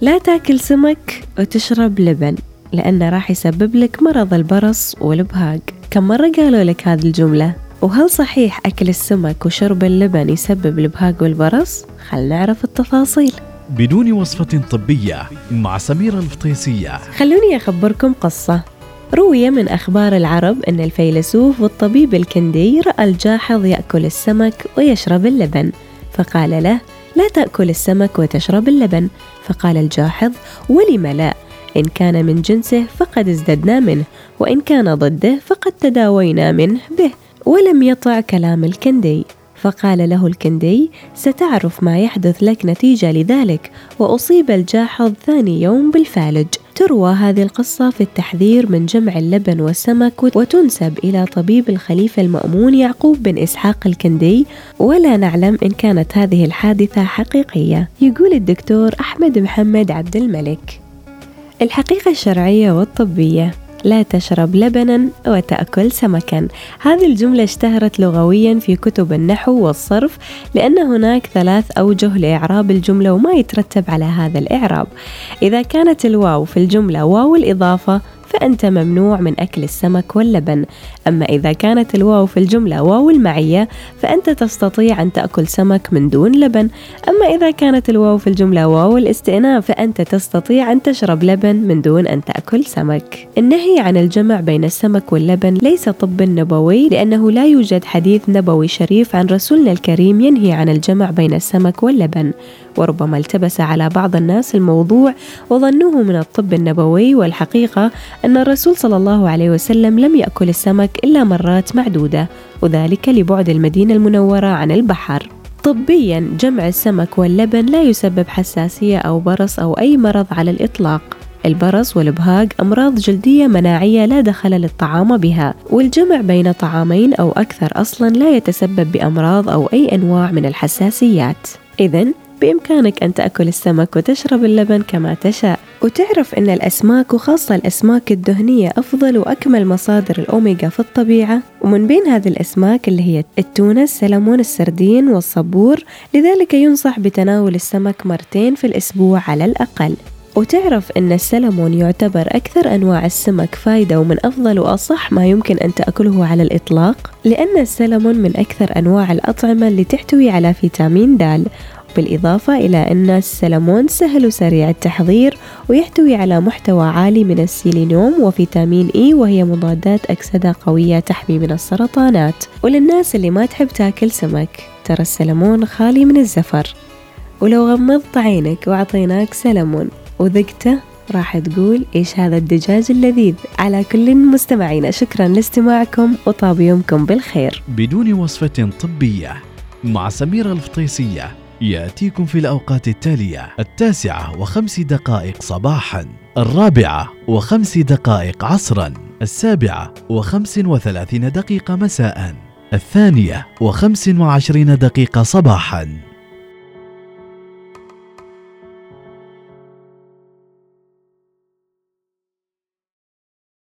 لا تاكل سمك وتشرب لبن لأنه راح يسبب لك مرض البرص والبهاق كم مرة قالوا لك هذه الجملة؟ وهل صحيح أكل السمك وشرب اللبن يسبب البهاق والبرص؟ خل نعرف التفاصيل بدون وصفة طبية مع سميرة الفطيسية خلوني أخبركم قصة روي من أخبار العرب أن الفيلسوف والطبيب الكندي رأى الجاحظ يأكل السمك ويشرب اللبن فقال له لا تأكل السمك وتشرب اللبن. فقال الجاحظ ولم لا؟ إن كان من جنسه فقد ازددنا منه وإن كان ضده فقد تداوينا منه به ولم يطع كلام الكندي. فقال له الكندي ستعرف ما يحدث لك نتيجة لذلك وأصيب الجاحظ ثاني يوم بالفالج. تروى هذه القصة في التحذير من جمع اللبن والسمك وتنسب إلى طبيب الخليفة المأمون يعقوب بن إسحاق الكندي ولا نعلم إن كانت هذه الحادثة حقيقية. يقول الدكتور أحمد محمد عبد الملك. الحقيقة الشرعية والطبية. لا تشرب لبنا وتأكل سمكا. هذه الجملة اشتهرت لغويا في كتب النحو والصرف لأن هناك ثلاث أوجه لإعراب الجملة وما يترتب على هذا الإعراب. إذا كانت الواو في الجملة واو الإضافة فأنت ممنوع من أكل السمك واللبن. أما إذا كانت الواو في الجملة واو المعية فأنت تستطيع أن تأكل سمك من دون لبن. أما إذا كانت الواو في الجملة واو الاستئناف فأنت تستطيع أن تشرب لبن من دون أن تأكل سمك. النهي عن الجمع بين السمك واللبن ليس طب نبوي لأنه لا يوجد حديث نبوي شريف عن رسولنا الكريم ينهي عن الجمع بين السمك واللبن. وربما التبس على بعض الناس الموضوع وظنوه من الطب النبوي والحقيقة أن الرسول صلى الله عليه وسلم لم يأكل السمك إلا مرات معدودة وذلك لبعد المدينة المنورة عن البحر. طبيا جمع السمك واللبن لا يسبب حساسية أو برص أو أي مرض على الإطلاق. البرص والبهاق أمراض جلدية مناعية لا دخل للطعام بها والجمع بين طعامين أو أكثر أصلا لا يتسبب بأمراض أو أي أنواع من الحساسيات. إذا بإمكانك أن تأكل السمك وتشرب اللبن كما تشاء. وتعرف أن الأسماك وخاصة الأسماك الدهنية أفضل وأكمل مصادر الأوميغا في الطبيعة. ومن بين هذه الأسماك اللي هي التونة السلمون السردين والصبور لذلك ينصح بتناول السمك مرتين في الأسبوع على الأقل. وتعرف أن السلمون يعتبر أكثر أنواع السمك فايدة ومن أفضل وأصح ما يمكن أن تأكله على الإطلاق لأن السلمون من أكثر أنواع الأطعمة اللي تحتوي على فيتامين د. بالإضافة إلى أن السلمون سهل وسريع التحضير ويحتوي على محتوى عالي من السيلينيوم وفيتامين إي وهي مضادات أكسدة قوية تحمي من السرطانات. وللناس اللي ما تحب تاكل سمك ترى السلمون خالي من الزفر. ولو غمضت عينك وأعطيناك سلمون وذقته راح تقول إيش هذا الدجاج اللذيذ. على كل مستمعينا شكرا لاستماعكم وطاب يومكم بالخير. بدون وصفة طبية مع سميرة الفطيسية. يأتيكم في الأوقات التالية التاسعة وخمس دقائق صباحا الرابعة وخمس دقائق عصرا السابعة وخمس وثلاثين دقيقة مساء الثانية وخمس وعشرين دقيقة صباحا.